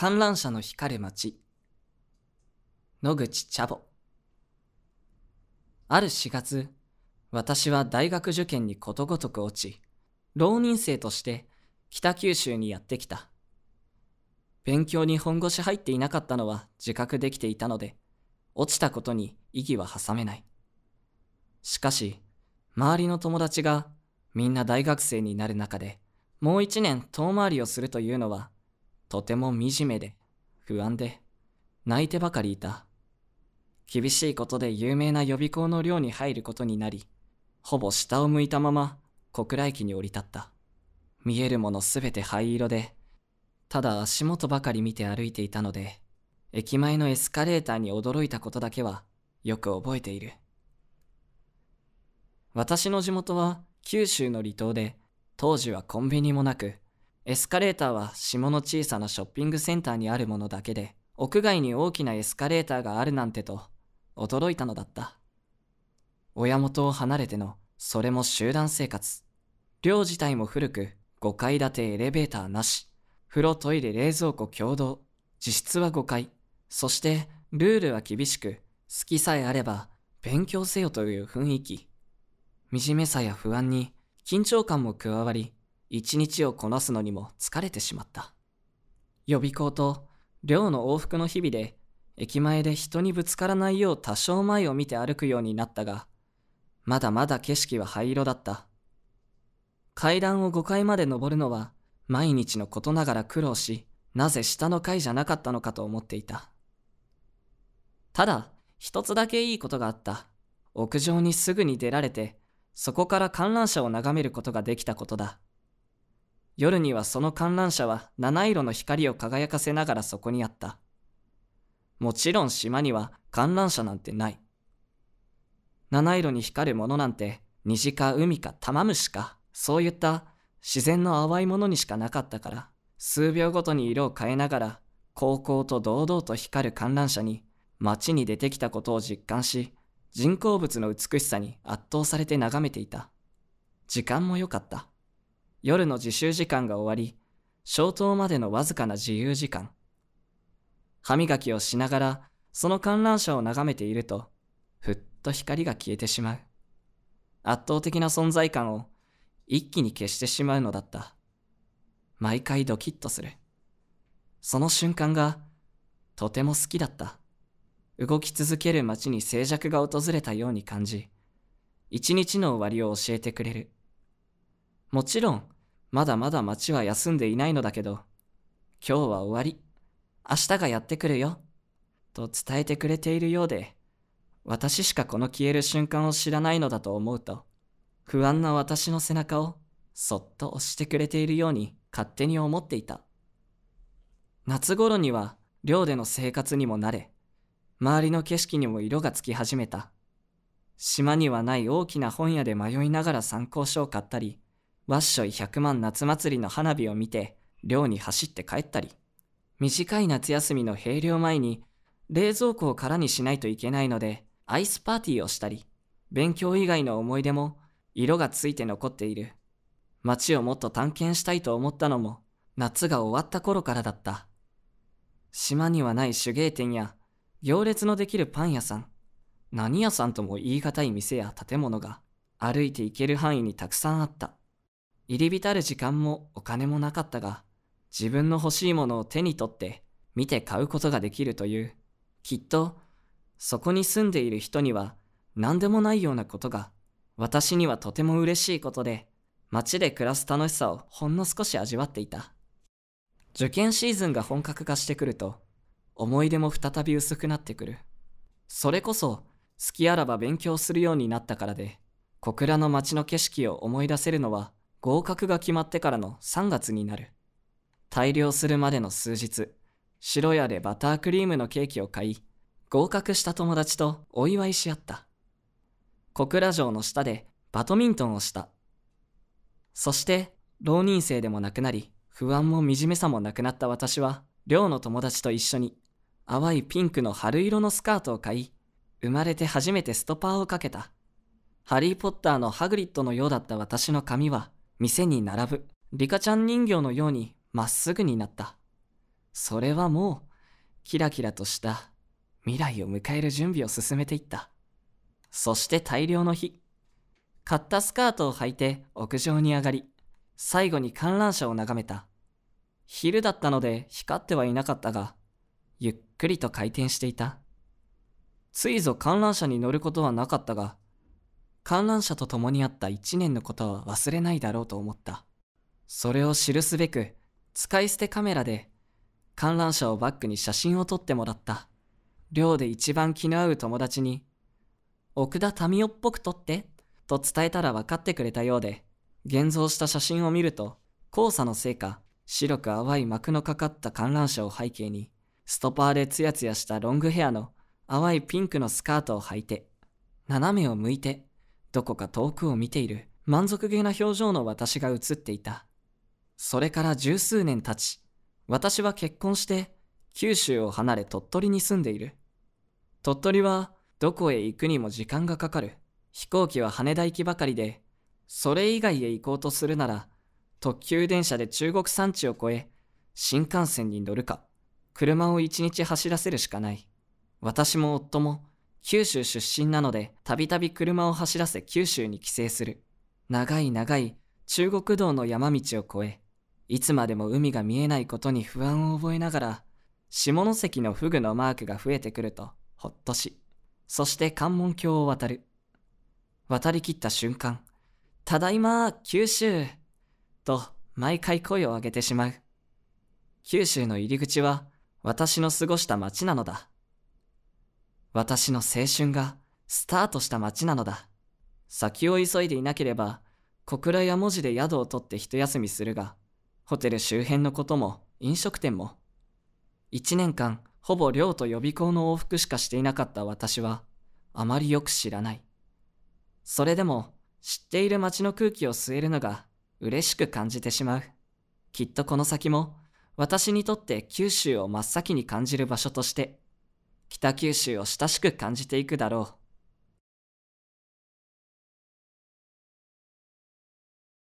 観覧車の光る街。野口茶坊ある4月私は大学受験にことごとく落ち浪人生として北九州にやってきた。勉強に本腰入っていなかったのは自覚できていたので落ちたことに意義は挟めない。しかし周りの友達がみんな大学生になる中でもう一年遠回りをするというのはとても惨めで不安で泣いてばかりいた。厳しいことで有名な予備校の寮に入ることになりほぼ下を向いたまま小倉駅に降り立った。見えるものすべて灰色でただ足元ばかり見て歩いていたので駅前のエスカレーターに驚いたことだけはよく覚えている。私の地元は九州の離島で当時はコンビニもなくエスカレーターは下の小さなショッピングセンターにあるものだけで屋外に大きなエスカレーターがあるなんてと驚いたのだった。親元を離れてのそれも集団生活。寮自体も古く5階建てエレベーターなし。風呂トイレ冷蔵庫共同。自室は5階そしてルールは厳しく好きさえあれば勉強せよという雰囲気。惨めさや不安に緊張感も加わり一日をこなすのにも疲れてしまった。予備校と寮の往復の日々で駅前で人にぶつからないよう多少前を見て歩くようになったがまだまだ景色は灰色だった。階段を5階まで登るのは毎日のことながら苦労しなぜ下の階じゃなかったのかと思っていた。ただ一つだけいいことがあった。屋上にすぐに出られてそこから観覧車を眺めることができたことだ。夜にはその観覧車は七色の光を輝かせながらそこにあったもちろん島には観覧車なんてない七色に光るものなんて虹か海か玉虫かそういった自然の淡いものにしかなかったから数秒ごとに色を変えながら高校と堂々と光る観覧車に街に出てきたことを実感し人工物の美しさに圧倒されて眺めていた。時間も良かった。夜の自習時間が終わり、消灯までのわずかな自由時間。歯磨きをしながら、その観覧車を眺めていると、ふっと光が消えてしまう。圧倒的な存在感を一気に消してしまうのだった。毎回ドキッとする。その瞬間がとても好きだった。動き続ける街に静寂が訪れたように感じ、一日の終わりを教えてくれる。もちろん、まだまだ街は休んでいないのだけど、今日は終わり、明日がやってくるよ、と伝えてくれているようで、私しかこの消える瞬間を知らないのだと思うと、不安な私の背中をそっと押してくれているように勝手に思っていた。夏頃には寮での生活にも慣れ、周りの景色にも色がつき始めた。島にはない大きな本屋で迷いながら参考書を買ったり、わっしょい100万夏祭りの花火を見て、寮に走って帰ったり、短い夏休みの閉寮前に、冷蔵庫を空にしないといけないので、アイスパーティーをしたり、勉強以外の思い出も色がついて残っている。街をもっと探検したいと思ったのも、夏が終わった頃からだった。島にはない手芸店や行列のできるパン屋さん、何屋さんとも言い難い店や建物が歩いて行ける範囲にたくさんあった。入り浸る時間もお金もなかったが、自分の欲しいものを手に取って見て買うことができるという、きっとそこに住んでいる人には何でもないようなことが、私にはとても嬉しいことで、街で暮らす楽しさをほんの少し味わっていた。受験シーズンが本格化してくると、思い出も再び薄くなってくる。それこそ、好きあらば勉強するようになったからで、小倉の街の景色を思い出せるのは合格が決まってからの3月になる。大量するまでの数日、白屋でバタークリームのケーキを買い、合格した友達とお祝いし合った。小倉城の下でバドミントンをした。そして、浪人生でもなくなり、不安も惨めさもなくなった私は、寮の友達と一緒に淡いピンクの春色のスカートを買い、生まれて初めてストパーをかけた。ハリー・ポッターのハグリッドのようだった私の髪は、店に並ぶ、リカちゃん人形のようにまっすぐになった。それはもう、キラキラとした未来を迎える準備を進めていった。そして大量の日。買ったスカートを履いて屋上に上がり、最後に観覧車を眺めた。昼だったので光ってはいなかったが、ゆっくりと回転していた。ついぞ観覧車に乗ることはなかったが、観覧車と共にあった一年のことは忘れないだろうと思った。それを記すべく、使い捨てカメラで観覧車をバックに写真を撮ってもらった。寮で一番気の合う友達に、奥田民生っぽく撮って、と伝えたら分かってくれたようで、現像した写真を見ると、黄砂のせいか、白く淡い膜のかかった観覧車を背景に、ストパーでツヤツヤしたロングヘアの淡いピンクのスカートを履いて、斜めを向いて、どこか遠くを見ている満足げな表情の私が映っていた。それから十数年経ち、私は結婚して九州を離れ鳥取に住んでいる。鳥取はどこへ行くにも時間がかかる。飛行機は羽田行きばかりで、それ以外へ行こうとするなら、特急電車で中国山地を越え、新幹線に乗るか、車を一日走らせるしかない。私も夫も九州出身なので、たびたび車を走らせ九州に帰省する。長い長い中国道の山道を越え、いつまでも海が見えないことに不安を覚えながら、下関のフグのマークが増えてくると、ほっとし、そして関門橋を渡る。渡りきった瞬間、ただいま、九州と毎回声を上げてしまう。九州の入り口は私の過ごした街なのだ。私の青春がスタートした街なのだ。先を急いでいなければ、小倉や文字で宿を取って一休みするが、ホテル周辺のことも飲食店も、一年間ほぼ寮と予備校の往復しかしていなかった私は、あまりよく知らない。それでも、知っている街の空気を吸えるのが嬉しく感じてしまう。きっとこの先も、私にとって九州を真っ先に感じる場所として、北九州を親しく感じていくだろう。